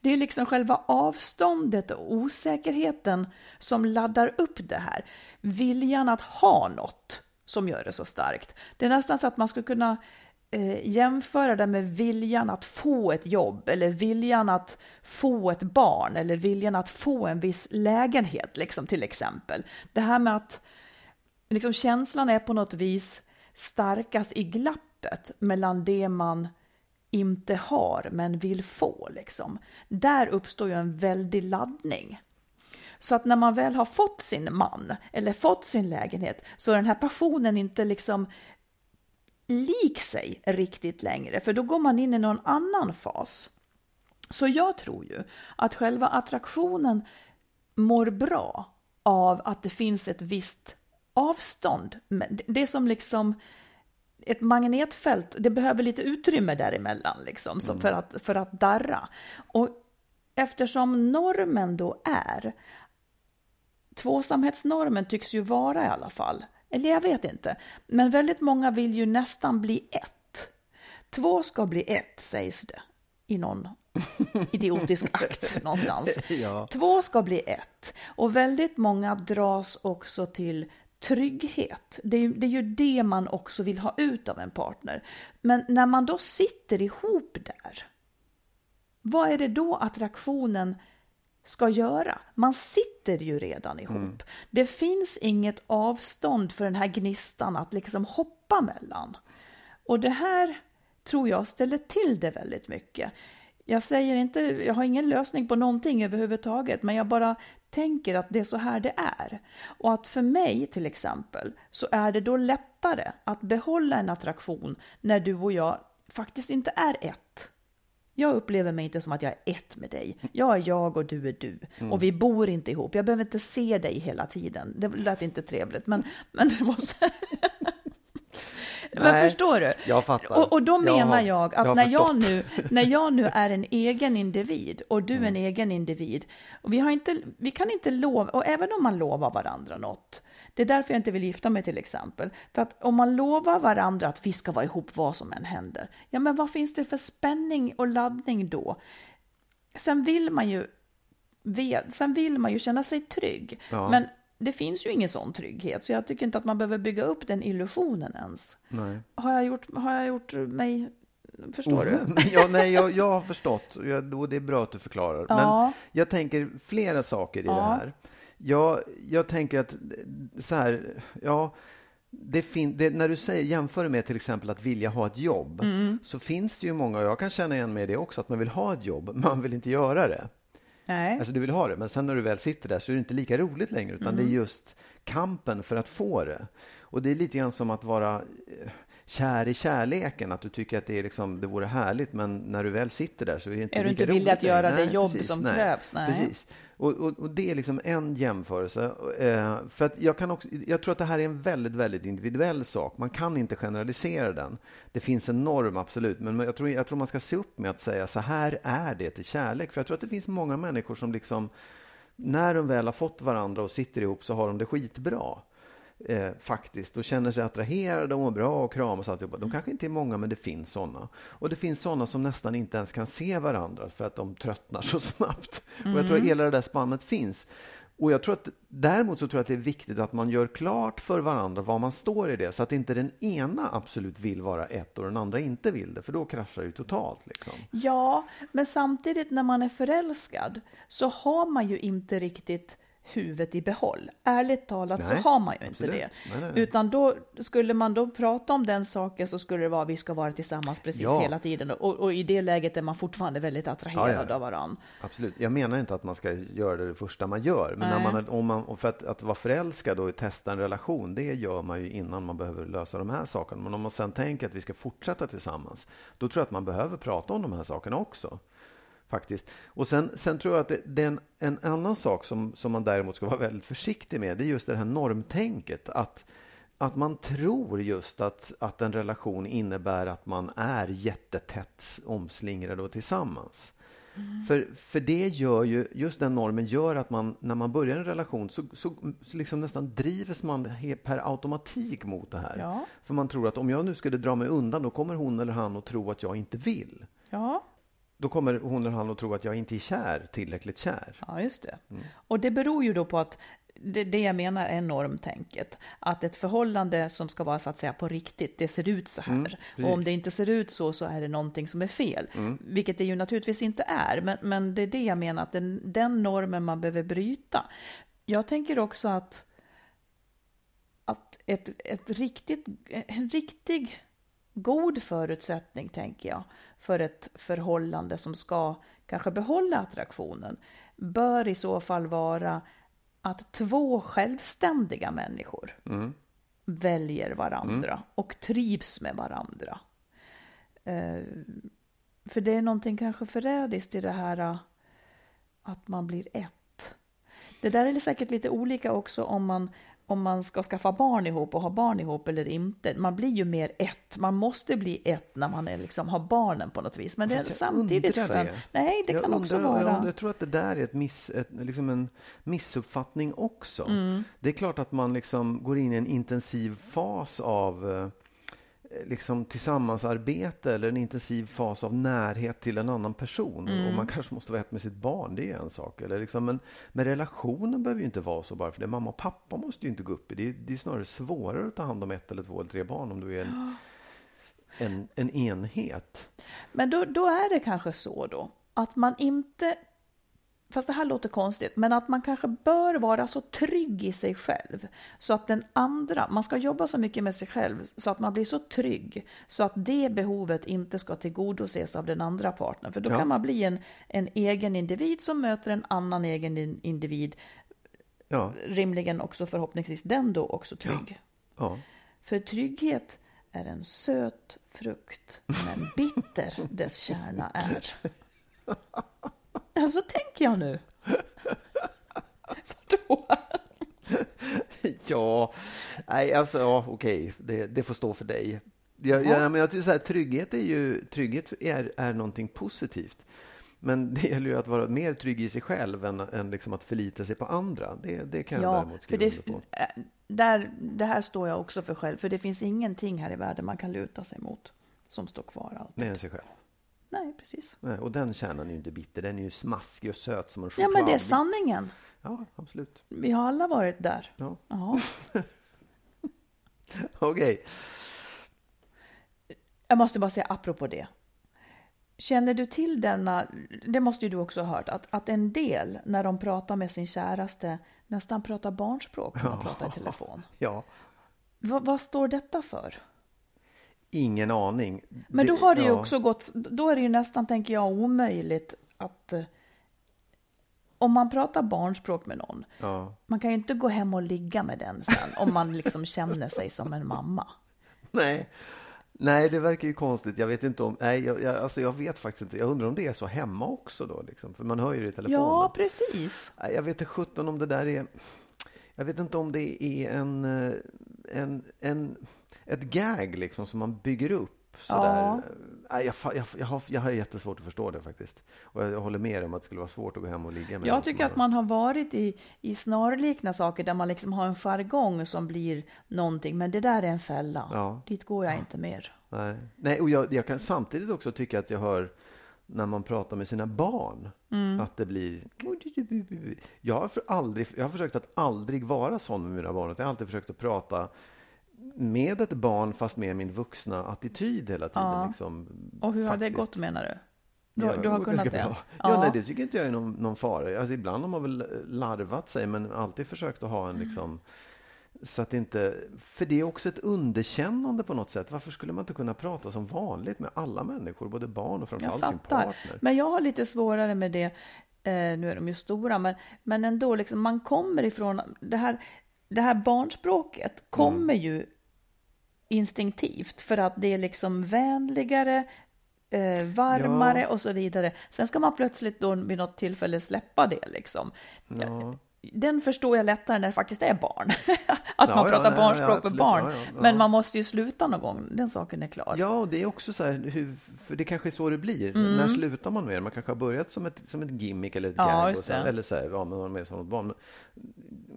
Det är liksom själva avståndet och osäkerheten som laddar upp det här. Viljan att ha något som gör det så starkt. Det är nästan så att man skulle kunna eh, jämföra det med viljan att få ett jobb eller viljan att få ett barn eller viljan att få en viss lägenhet liksom till exempel. Det här med att liksom känslan är på något vis starkast i glappet mellan det man inte har men vill få liksom. Där uppstår ju en väldig laddning. Så att när man väl har fått sin man eller fått sin lägenhet så är den här passionen inte liksom lik sig riktigt längre, för då går man in i någon annan fas. Så jag tror ju att själva attraktionen mår bra av att det finns ett visst avstånd. Det- är som liksom ett magnetfält, det behöver lite utrymme däremellan liksom, så för, att, för att darra. Och eftersom normen då är, tvåsamhetsnormen tycks ju vara i alla fall, eller jag vet inte, men väldigt många vill ju nästan bli ett. Två ska bli ett, sägs det i någon idiotisk akt någonstans. Ja. Två ska bli ett. Och väldigt många dras också till trygghet. Det är, det är ju det man också vill ha ut av en partner. Men när man då sitter ihop där, vad är det då attraktionen ska göra? Man sitter ju redan ihop. Det finns inget avstånd för den här gnistan att liksom hoppa mellan. Och det här tror jag ställer till det väldigt mycket. Jag säger inte, jag har ingen lösning på någonting överhuvudtaget, men jag bara tänker att det är så här det är. Och att för mig till exempel så är det då lättare att behålla en attraktion när du och jag faktiskt inte är ett. Jag upplever mig inte som att jag är ett med dig. Jag är jag och du är du. Och vi bor inte ihop. Jag behöver inte se dig hela tiden. Det lät inte trevligt, men, men det måste... Men Nej, förstår du? jag fattar. Och, och då Jag menar har- jag att jag när, jag nu, när jag nu är en egen individ och du Mm. en egen individ, och vi, har inte, vi kan inte lova, och även om man lovar varandra något, det är därför jag inte vill gifta mig till exempel. För att om man lovar varandra att vi ska vara ihop vad som än händer, ja men vad finns det för spänning och laddning då? Sen vill man ju, sen vill man ju känna sig trygg. Ja. Men det finns ju ingen sån trygghet, så jag tycker inte att man behöver bygga upp den illusionen ens. Nej. Har jag gjort, har jag gjort mig... Förstår du? ja, nej, jag, jag har förstått och det är bra att du förklarar. Ja. Men jag tänker flera saker i Ja. det här. Jag, jag tänker att så här, ja, det fin- det, när du säger, jämför med till exempel att vilja ha ett jobb, Mm. så finns det ju många, och jag kan känna igen mig i det också, att man vill ha ett jobb, men man vill inte göra det. Nej. Alltså du vill ha det, men sen när du väl sitter där så är det inte lika roligt längre, utan det är just kampen för att få det. Och det är lite grann som att vara eh, kär i kärleken, att du tycker att det, är liksom, det vore härligt, men när du väl sitter där så är det inte Är du lika inte villig roligt att göra längre. det jobb som krävs? Nej. Precis. Och, och, och det är liksom en jämförelse. Eh, för att jag, kan också, jag tror att det här är en väldigt, väldigt individuell sak. Man kan inte generalisera den. Det finns en norm, absolut, men jag tror, jag tror man ska se upp med att säga så här är det till kärlek. För jag tror att det finns många människor som liksom, när de väl har fått varandra och sitter ihop så har de det skitbra. Eh, faktiskt och känner sig attraherade och mår bra och kramas och alltihopa. De kanske inte är många, men det finns sådana. Och det finns sådana som nästan inte ens kan se varandra för att de tröttnar så snabbt. Och jag tror att hela det där spannet finns. Och jag tror att, däremot så tror jag att det är viktigt att man gör klart för varandra var man står i det, så att inte den ena absolut vill vara ett och den andra inte vill det, för då kraschar det ju totalt. Liksom. Ja, men samtidigt när man är förälskad så har man ju inte riktigt huvudet i behåll. Ärligt talat Nej, så har man ju inte absolut. det. Nej, nej. Utan då skulle man då prata om den saken så skulle det vara vi ska vara tillsammans precis Ja. hela tiden. Och, och i det läget är man fortfarande väldigt attraherad Ja, ja, av varandra. Absolut. Jag menar inte att man ska göra det, det första man gör. Men man, om man, för att, att vara förälskad och testa en relation, det gör man ju innan man behöver lösa de här sakerna. Men om man sen tänker att vi ska fortsätta tillsammans, då tror jag att man behöver prata om de här sakerna också. Faktiskt. Och sen, sen tror jag att det, det är en, en annan sak som, som man däremot ska vara väldigt försiktig med. Det är just det här normtänket. Att, att man tror just att, att en relation innebär att man är jättetätt omslingrade och tillsammans. För, för det gör ju, just den normen gör att man, när man börjar en relation så, så, så liksom nästan drivs man he- per automatik mot det här. Ja. För man tror att om jag nu skulle dra mig undan, då kommer hon eller han att tro att jag inte vill. Ja, Då kommer hon eller han att tro att jag inte är kär, tillräckligt kär. ja just det. Mm. Och det beror ju då på att det, det jag menar är normtänket. Att ett förhållande som ska vara så att säga på riktigt, det ser ut så här. Mm. Mm. och om det inte ser ut så, så är det någonting som är fel. Vilket det ju naturligtvis inte är. Men, men det är det jag menar, att den, den normen man behöver bryta. Jag tänker också att, att ett, ett riktigt, en riktig god förutsättning, tänker jag, för ett förhållande som ska kanske behålla attraktionen, bör i så fall vara att två självständiga människor väljer varandra och trivs med varandra. Eh, för det är någonting kanske förrädiskt i det här eh, att man blir ett. Det där är säkert lite olika också om man, om man ska skaffa barn ihop och ha barn ihop eller inte. Man blir ju mer ett. Man måste bli ett när man är liksom, har barnen på något vis. Men det är samtidigt skönt. Nej, det jag kan också undrar- vara. Jag, jag tror att det där är ett miss, ett, liksom en missuppfattning också. Mm. Det är klart att man liksom går in i en intensiv fas av eh, liksom tillsammansarbete eller en intensiv fas av närhet till en annan person. Mm. Och man kanske måste vara ett med sitt barn, det är en sak. Eller liksom, men, men relationen behöver ju inte vara så bara för det. Mamma och pappa måste ju inte gå upp i. Det är, det är snarare svårare att ta hand om ett eller två eller tre barn om du är en, en, en enhet. Men då, då är det kanske så då att man inte, fast det här låter konstigt, men att man kanske bör vara så trygg i sig själv så att den andra, man ska jobba så mycket med sig själv så att man blir så trygg så att det behovet inte ska tillgodoses av den andra partnern. För då Ja. kan man bli en, en egen individ som möter en annan egen in- individ, Ja, rimligen också förhoppningsvis den då också trygg. ja. För trygghet är en söt frukt, men bitter dess kärna är. Alltså tänker jag nu. Vadå? Ja, nej, alltså, ja, okej, det, det får stå för dig. Jag, jag, men jag tycker så här, trygghet är ju trygghet är, är någonting positivt. Men det gäller ju att vara mer trygg i sig själv än, än liksom att förlita sig på andra. Det, det kan jag Ja, däremot för skriva det, under på. äh, där, det här står jag också för själv, för det finns ingenting här i världen man kan luta sig mot som står kvar alltid. Än sig själv. Nej, precis. Nej, och den kärnan är ju inte bitter, den är ju smaskig och söt som en Ja, choklad. men det är sanningen. Ja, absolut. Vi har alla varit där. Ja. Ja. Okej. Jag måste bara säga apropå det. Känner du till denna, det måste ju du också ha hört, att, att en del när de pratar med sin käraste nästan pratar barnspråk när de pratar i telefon. Ja, Vad, vad står detta för? Ingen aning. Men då har det ju ja. också gått, då är det ju nästan, tänker jag, omöjligt att eh, om man pratar barnspråk med någon, Ja. man kan ju inte gå hem och ligga med den sen om man liksom känner sig som en mamma. Nej. Nej, det verkar ju konstigt. Jag vet inte om... Nej, jag, jag, alltså jag vet faktiskt inte. Jag undrar om det är så hemma också då, liksom. För man hör ju det i telefonen. Ja, precis. Nej, Jag vet inte sjutton om det där är... Jag vet inte om det är en, eh, en, en, ett gag liksom som man bygger upp. Sådär. Ja. Nej, jag, jag, jag, har, jag har jättesvårt att förstå det faktiskt. Och jag, jag håller med om att det skulle vara svårt att gå hem och ligga med Jag tycker att man har varit i, i snarlikna saker där man liksom har en jargong som blir någonting, men det där är en fälla. Ja. Dit går jag inte mer. Nej, Nej och jag, jag kan samtidigt också tycka att jag hör när man pratar med sina barn Mm. att det blir... Jag har, för aldrig, jag har försökt att aldrig vara sån med mina barn. Jag har alltid försökt att prata med ett barn fast med min vuxna attityd hela tiden. Ja. Liksom, Och hur har det faktiskt. gått menar du? Du, Ja, du har det kunnat det? bra. Ja, nej, det tycker inte jag är någon, någon fara. Alltså, ibland har man väl larvat sig, men alltid försökt att ha en liksom... Så att inte, för det är också ett underkännande på något sätt. Varför skulle man inte kunna prata som vanligt med alla människor, både barn och framförallt sin partner? Men jag har lite svårare med det. Eh, nu är de ju stora, men, men ändå, liksom, man kommer ifrån det här, det här barnspråket kommer ju instinktivt för att det är liksom vänligare, eh, varmare Ja. och så vidare. Sen ska man plötsligt då vid något tillfälle släppa det liksom. Ja. Den förstår jag lättare när det faktiskt är barn. att Ja, man ja, pratar nej, barnspråk ja, med barn. Ja, ja, ja. Men man måste ju sluta någon gång, den saken är klar. Ja, det är också så här, hur, för det kanske är så det blir. När slutar man med det? Man kanske har börjat som ett, som ett gimmick eller ett Ja, gag. Och sen, eller så här, ja, man har med som ett barn. Men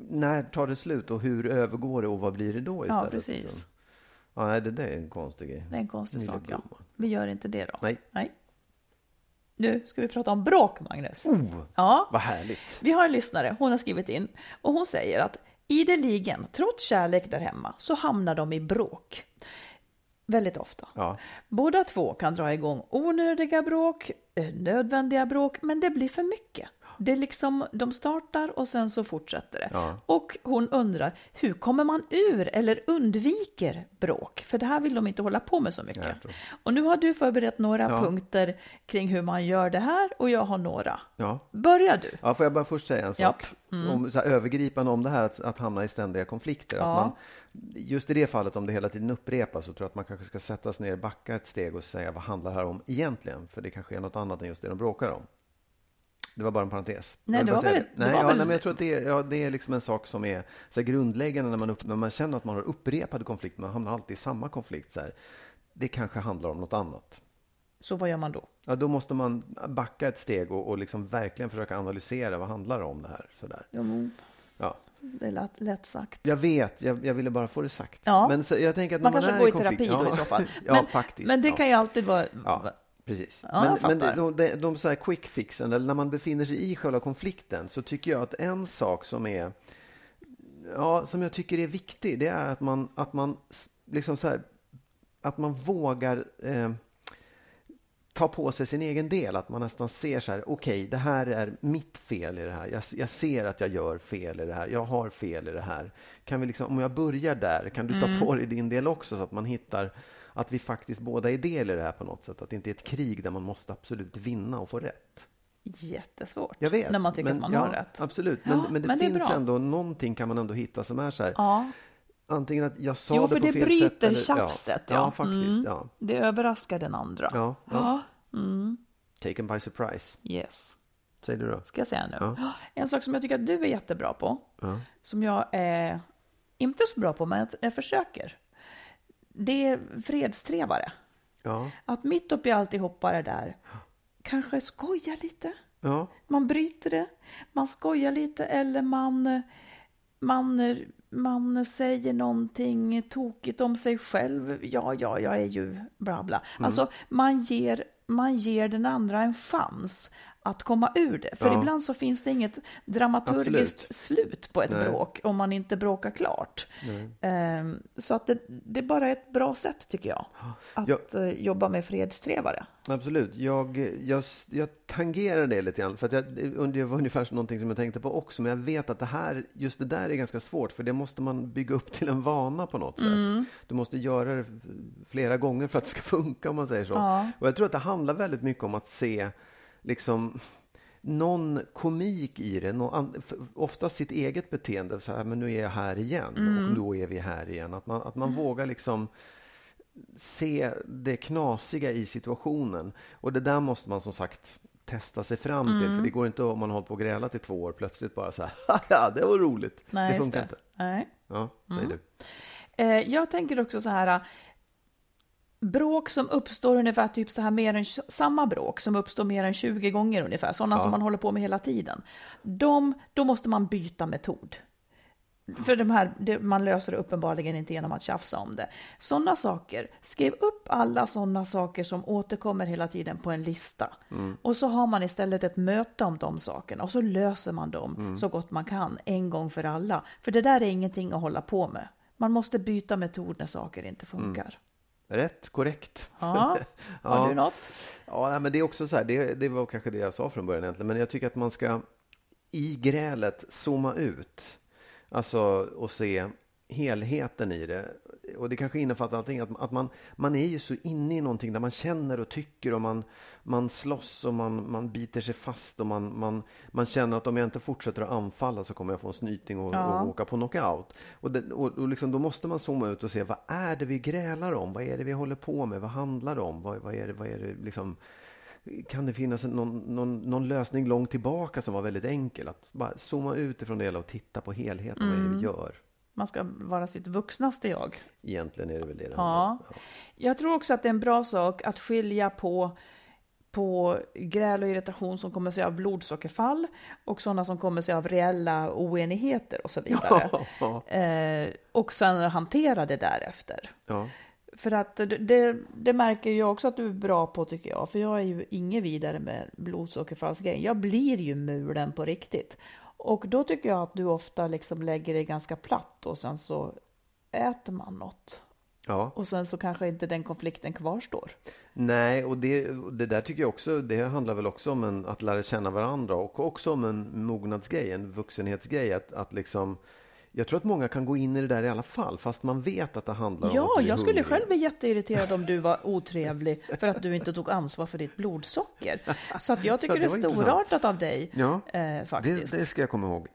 när tar det slut och hur övergår det och vad blir det då istället? precis. liksom? Ja, nej, det där är en konstig grej. Det är en konstig sak, ja. Vi gör inte det då. Nej. Nej. Nu ska vi prata om bråk, Magnus. Oh, Ja, vad härligt. vi har en lyssnare. Hon har skrivit in och hon säger att ideligen, trots kärlek där hemma, så hamnar de i bråk. Väldigt ofta. Ja. Båda två kan dra igång onödiga bråk, eh, nödvändiga bråk, men det blir för mycket. Det liksom, de startar och sen så fortsätter det. Ja. Och hon undrar, hur kommer man ur eller undviker bråk? För det här vill de inte hålla på med så mycket. Och nu har du förberett några Ja. punkter kring hur man gör det här och jag har några. Ja. Börjar du? Ja, får jag bara först säga en sak? Om, så här, övergripande om det här att, att hamna i ständiga konflikter. Att man, just i det fallet, om det hela tiden upprepas, så tror jag att man kanske ska sätta sig ner, backa ett steg och säga vad handlar det här om egentligen? För det kanske är något annat än just det de bråkar om. Det var bara en parentes. Nej, det var väl- det Nej, var ja, väl- nej, men jag tror att det är, ja, det är liksom en sak som är så grundläggande när man, upp, när man känner att man har upprepade konflikter. Man hamnar alltid i samma konflikt. Så här. Det kanske handlar om något annat. Så vad gör man då? Ja, då måste man backa ett steg och, och liksom verkligen försöka analysera vad handlar det om det här. Så där. Jo, Ja. det är lätt, lätt sagt. Jag vet, jag, jag ville bara få det sagt. Ja. Men så, jag tänker att Man man, kanske går i terapi då i så fall. ja, Men, faktiskt. men det ja. kan ju alltid vara... Ja, precis. Ja, men men de, de, de så här quick fixen, eller när man befinner sig i själva konflikten, så tycker jag att en sak som är ja, som jag tycker är viktig, det är att man, att man liksom så här, att man vågar eh, ta på sig sin egen del. Att man nästan ser så här, okej, det här är mitt fel i det här. Jag, jag ser att jag gör fel i det här. Jag har fel i det här. Kan vi liksom, om jag börjar där, kan du Mm. ta på dig din del också så att man hittar att vi faktiskt båda är del i det här på något sätt. Att det inte är ett krig där man måste absolut vinna och få rätt. Jättesvårt. Jag vet. När man tycker men, att man ja, har rätt. Absolut, men, Ja, men det men det finns bra. ändå någonting kan man ändå hitta som är så här. Ja, Antingen att jag sa Jo, det för på det fel bryter sätt. eller- tjafset, Ja, ja. faktiskt. Mm. Ja. Det överraskar den andra. Ja, ja. Mm, Taken by surprise. yes. Säger du då? Ska jag säga nu. Ja. En sak som jag tycker att du är jättebra på, som jag är inte så bra på, men jag försöker. Det är fredstrevare. Ja. Att mitt uppe i alltihopa det där, kanske skoja lite. Ja. Man bryter det, man skojar lite eller man, man, man säger någonting tokigt om sig själv. Ja, ja, jag är ju bla bla. Mm. Alltså, man ger, man ger den andra en chans att komma ur det. För Ja. ibland så finns det inget dramaturgiskt Absolut. slut på ett Nej. bråk om man inte bråkar klart. Ehm, så att det, det är bara ett bra sätt tycker jag. Att Ja. eh, jobba med fredstrevare. Absolut. Jag, jag, jag tangerar det lite grann. För jag, det var ungefär någonting som jag tänkte på också. Men jag vet att det här, just det där är ganska svårt. För det måste man bygga upp till en vana på något sätt. Du måste göra det flera gånger för att det ska funka om man säger så. Ja. Och jag tror att det handlar väldigt mycket om att se liksom någon komik i det. Någon, ofta sitt eget beteende. Så här, men nu är jag här igen och då är vi här igen. Att man, att man vågar liksom se det knasiga i situationen. Och det där måste man som sagt testa sig fram till. Mm. För det går inte om man har hållit på och grälat i två år plötsligt bara så här, ja det var roligt. Nej, det funkar det. inte. Nej. Ja, säger du. Eh, jag tänker också så här. Bråk som uppstår ungefär typ så här mer än samma bråk som uppstår mer än 20 gånger ungefär, sådana som man håller på med hela tiden. De, då måste man byta metod. För de här, det, man löser det uppenbarligen inte genom att tjafsa om det. Sådana saker, skriv upp alla sådana saker som återkommer hela tiden på en lista. Och så har man istället ett möte om de sakerna och så löser man dem så gott man kan en gång för alla. För det där är ingenting att hålla på med. Man måste byta metod när saker inte funkar. Rätt, korrekt. Ja, har Ja. du något? Ja, men det är också så här, det, det var kanske det jag sa från början egentligen, men jag tycker att man ska i grälet zooma ut. Alltså och se helheten i det. Och det kanske innefattar allting, att, att man, man är ju så inne i någonting där man känner och tycker och man, man slåss och man, man biter sig fast och man, man, man känner att om jag inte fortsätter att anfalla så kommer jag få en snyting och, Ja. och åka på knockout. Och, det, och, och liksom, då måste man zooma ut och se vad är det vi grälar om? Vad är det vi håller på med? Vad handlar det om? Vad, vad är det, vad är det liksom kan det finnas någon, någon, någon lösning långt tillbaka som var väldigt enkel? Att bara zooma ut ifrån det hela och titta på helheten. Vad är det vi gör? Man ska vara sitt vuxnaste jag. Egentligen är det väl det det Ja. Jag tror också att det är en bra sak att skilja på, på gräl och irritation som kommer sig av blodsockerfall och sådana som kommer sig av reella oenigheter och så vidare. Ja. Eh, och sen hantera det därefter. Ja. För att det, det, det märker jag också att du är bra på tycker jag. För jag är ju inget vidare med blodsockerfallsgrejen. Jag blir ju mulen på riktigt. Och då tycker jag att du ofta liksom lägger dig ganska platt och sen så äter man något. ja. Och sen så kanske inte den konflikten kvarstår. Nej, och det, det där tycker jag också, det handlar väl också om en, att lära känna varandra och också om en mognadsgrej, en vuxenhetsgrej. Att, att liksom, jag tror att många kan gå in i det där i alla fall, fast man vet att det handlar om Ja, att bli jag skulle hungrig. själv bli jätteirriterad om du var otrevlig för att du inte tog ansvar för ditt blodsocker. Så att jag tycker Ja, det det är storartat av dig Ja, eh, faktiskt. Det, det ska jag komma ihåg.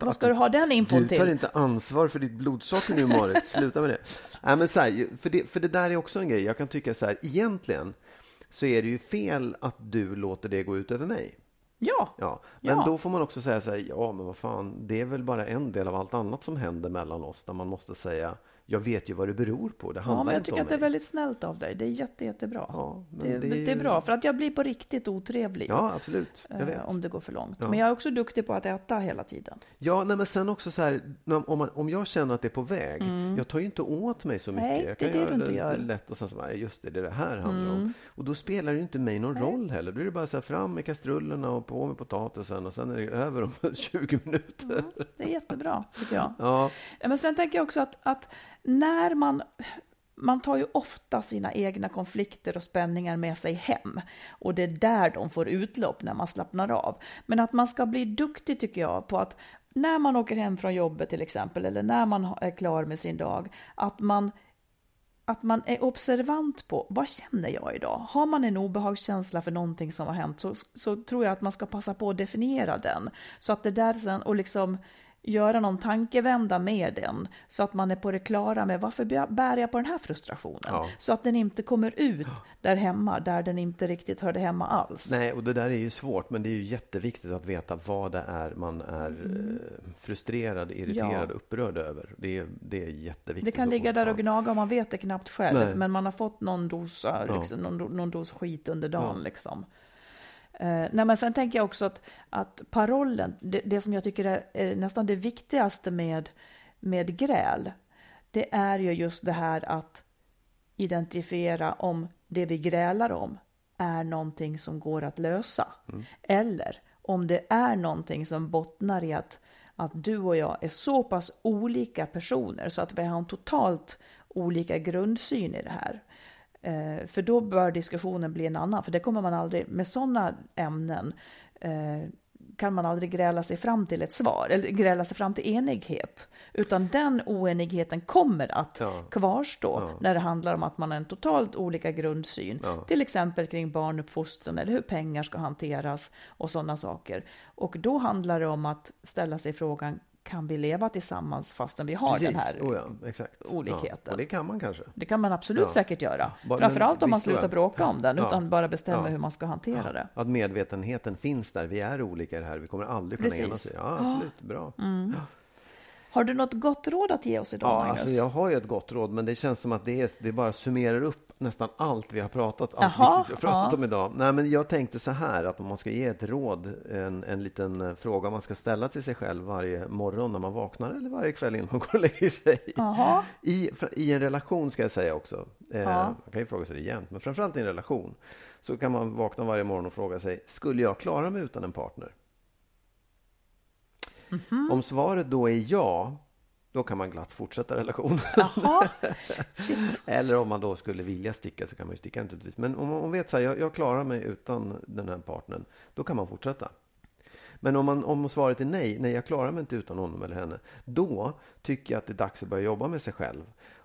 Vad ska du ha den infon Du tar till? inte ansvar för ditt blodsocker nu, Marit. Sluta med det. Nej, men så här, för, det. För det där är också en grej. Jag kan tycka så här, egentligen så är det ju fel att du låter det gå ut över mig. Ja, Ja, men Ja. då får man också säga så här, ja men vad fan, det är väl bara en del av allt annat som händer mellan oss där man måste säga, jag vet ju vad det beror på, det ja handlar men jag tycker att det är väldigt snällt av dig. Det är jätte, jättebra. Ja, men det, det är det, ju- är bra, för att jag blir på riktigt otrevlig. Ja, absolut, jag eh, vet. Om det går för långt. Ja. Men jag är också duktig på att äta hela tiden. Ja, nej, men sen också så här, om, man, om jag känner att det är på väg, jag tar ju inte åt mig så mycket. Mm. Nej, jag det är kan det du inte gör. Mm. lätt och sen så bara, just det, det är det här handlar om. Och då spelar det ju inte mig någon roll heller. Då är det bara så här, fram med kastrullerna och på med potatisen och sen är det över om 20 minuter. Det är jättebra, tycker jag. Ja, Men sen tänker jag också att, att när man man tar ju ofta sina egna konflikter och spänningar med sig hem. Och det är där de får utlopp när man slappnar av. Men att man ska bli duktig tycker jag på att när man åker hem från jobbet till exempel, eller när man är klar med sin dag, att man att man är observant på vad känner jag idag? Har man en obehagskänsla för någonting som har hänt så, så tror jag att man ska passa på att definiera den. Så att det där sen, och liksom göra någon tankevända med den så att man är på det klara med varför bär jag på den här frustrationen? Ja. Så att den inte kommer ut där hemma, där den inte riktigt hörde hemma alls. Nej, och det där är ju svårt, men det är ju jätteviktigt att veta vad det är man är Mm. frustrerad, irriterad, Ja. upprörd över. Det är, det är jätteviktigt. Det kan ligga där och gnaga och man vet det knappt själv, Nej. men man har fått någon dos, eh, Ja. liksom, någon, do- någon dos skit under dagen. Ja. Liksom. Eh, nej, men sen tänker jag också att, att parollen, det, det som jag tycker är, är nästan det viktigaste med, med gräl, det är ju just det här att identifiera om det vi grälar om är någonting som går att lösa. Eller om det är någonting som bottnar i att, att du och jag är så pass olika personer så att vi har en totalt olika grundsyn i det här. Eh, för då bör diskussionen bli en annan, för det kommer man aldrig, med sådana ämnen eh, kan man aldrig gräla sig fram till ett svar, eller gräla sig fram till enighet. Utan den oenigheten kommer att Ja. kvarstå Ja. när det handlar om att man har en totalt olika grundsyn. Ja. Till exempel kring barnuppfostran eller hur pengar ska hanteras och sådana saker. Och då handlar det om att ställa sig frågan, kan vi leva tillsammans fastän vi har den här oh ja, olikheten? Ja, och det kan man kanske. Det kan man absolut Ja. säkert göra. Bara- Framförallt om man då, slutar ja. bråka om den, utan bara bestämmer hur man ska hantera det. Att medvetenheten finns där. Vi är olika här. Vi kommer aldrig kunna Precis. enas. Ja, absolut. Bra. Har du något gott råd att ge oss idag, Ja, Magnus? alltså jag har ju ett gott råd, men det känns som att det, är, det bara summerar upp nästan allt vi har pratat, allt viktigt vi har pratat ja. om idag. Nej, men jag tänkte så här, att om man ska ge ett råd, en, en liten eh, fråga man ska ställa till sig själv varje morgon när man vaknar eller varje kväll innan man går och lägger sig. I, I en relation ska jag säga också. Eh. Man kan ju fråga sig det jämt, men framförallt i en relation så kan man vakna varje morgon och fråga sig, skulle jag klara mig utan en partner? Mhm. Om svaret då är ja, då kan man glatt fortsätta relationen. Eller om man då skulle vilja sticka så kan man ju sticka naturligtvis. Men om man vet så här, jag, jag klarar mig utan den här partnern, då kan man fortsätta. Men om, man, om svaret är nej, nej jag klarar mig inte utan honom eller henne, då tycker jag att det är dags att börja jobba med sig själv.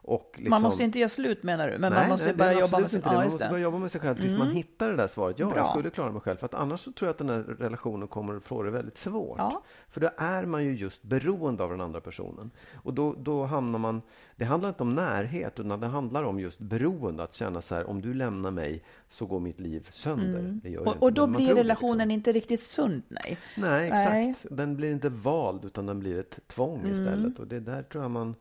Liksom, Man måste inte göra slut menar du, men nej, man måste nej, börja jobba med sig det. Ja, Man måste. Mm. börja jobba med sig själv tills man hittar det där svaret. Ja, Bra. jag skulle klara mig själv. För att annars så tror jag att den här relationen kommer att få det väldigt svårt. Ja. För då är man ju just beroende av den andra personen. Och då, då hamnar man... Det handlar inte om närhet, utan det handlar om just beroende. Att känna så här, om du lämnar mig så går mitt liv sönder. Det gör det Mm. Och, inte, och då blir det, relationen liksom. inte riktigt sund, nej. Nej, exakt. Nej. Den blir inte vald, utan den blir ett tvång Mm. istället. Och det där tror jag man,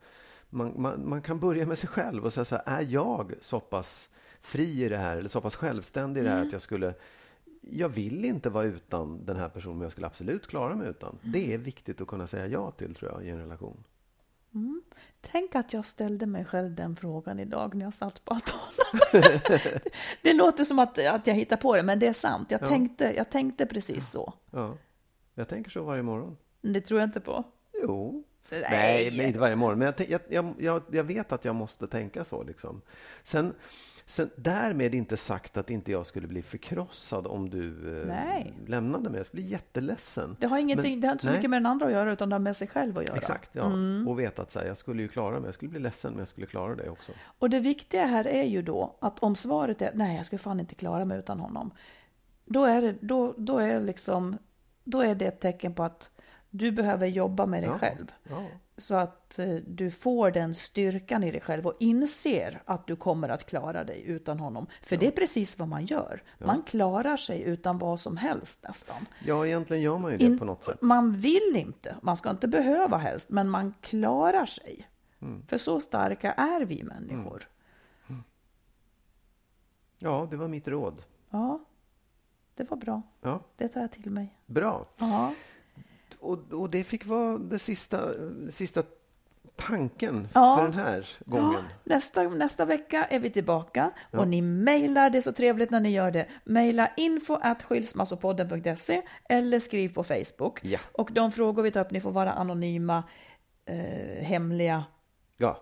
man, man, man kan börja med sig själv och säga så här, är jag så pass fri i det här, eller så pass självständig i det här Mm. att jag skulle jag vill inte vara utan den här personen, men jag skulle absolut klara mig utan. Mm. Det är viktigt att kunna säga ja till, tror jag, i en relation. Tänk att jag ställde mig själv den frågan idag när jag satt på altanen. det låter som att, att jag hittar på det, men det är sant. Jag, Ja. tänkte, jag tänkte precis så. Ja. Jag tänker så varje morgon. Det tror jag inte på. Jo. Nej, men inte varje morgon. Men jag, tänk- jag, jag, jag, vet att jag måste tänka så. Liksom. Sen, sen, därmed inte sagt att inte jag skulle bli förkrossad om du eh, Nej. lämnade mig. Jag skulle bli jätteledsen. Det har, ingenting, Men- det har inte så nej. mycket med den andra att göra, utan det har med sig själv att göra. Exakt, ja. Mm. Och veta att här, jag skulle ju klara mig. Jag skulle bli ledsen, men jag skulle klara det också. Och det viktiga här är ju då att om svaret är nej, jag skulle fan inte klara mig utan honom. Då är det, då, då är liksom, då är det ett tecken på att du behöver jobba med dig Ja. själv. Ja. Så att eh, du får den styrkan i dig själv och inser att du kommer att klara dig utan honom. För det är precis vad man gör. Man klarar sig utan vad som helst nästan. ja, egentligen gör man ju det In- på något sätt. Man vill inte, man ska inte behöva helst, men man klarar sig. Mm. För så starka är vi människor. Ja, det var mitt råd. Ja, det var bra. Ja, Det tar jag till mig. bra. Ja, Och, och det fick vara det sista, sista tanken Ja. för den här gången. nästa, nästa vecka är vi tillbaka och ni mejlar, det är så trevligt när ni gör det. Mejla info at skilsmassopodden.se eller skriv på Facebook. Ja. Och de frågor vi tar upp, ni får vara anonyma, eh, hemliga, Ja,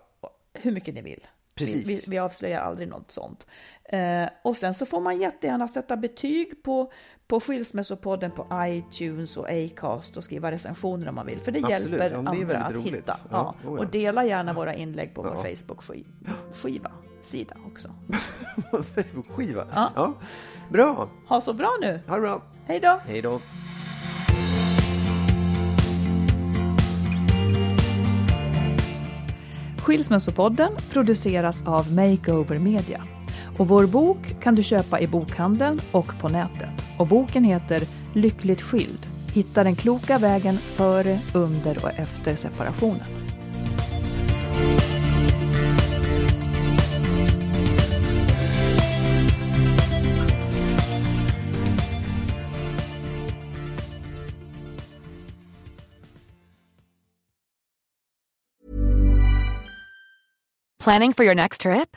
hur mycket ni vill. Precis. Vi, vi, vi avslöjar aldrig något sånt. Eh, och sen så får man jättegärna sätta betyg på, på Skilsmässopodden på iTunes och Acast och skriva recensioner om man vill. För det Absolut. hjälper Ja, det andra att roligt. hitta. Ja, Ja. oh ja. Och dela gärna våra inlägg på vår Facebook-skiva sida också. Facebook-skiva. Ja. Ja. Bra, Ha så bra nu! ha det bra. Hej då! Hej då. Skilsmässopodden produceras av Makeover Media. Och vår bok kan du köpa i bokhandeln och på nätet. Och boken heter Lyckligt skild. Hitta den kloka vägen före, under och efter separationen. Planning for your next trip?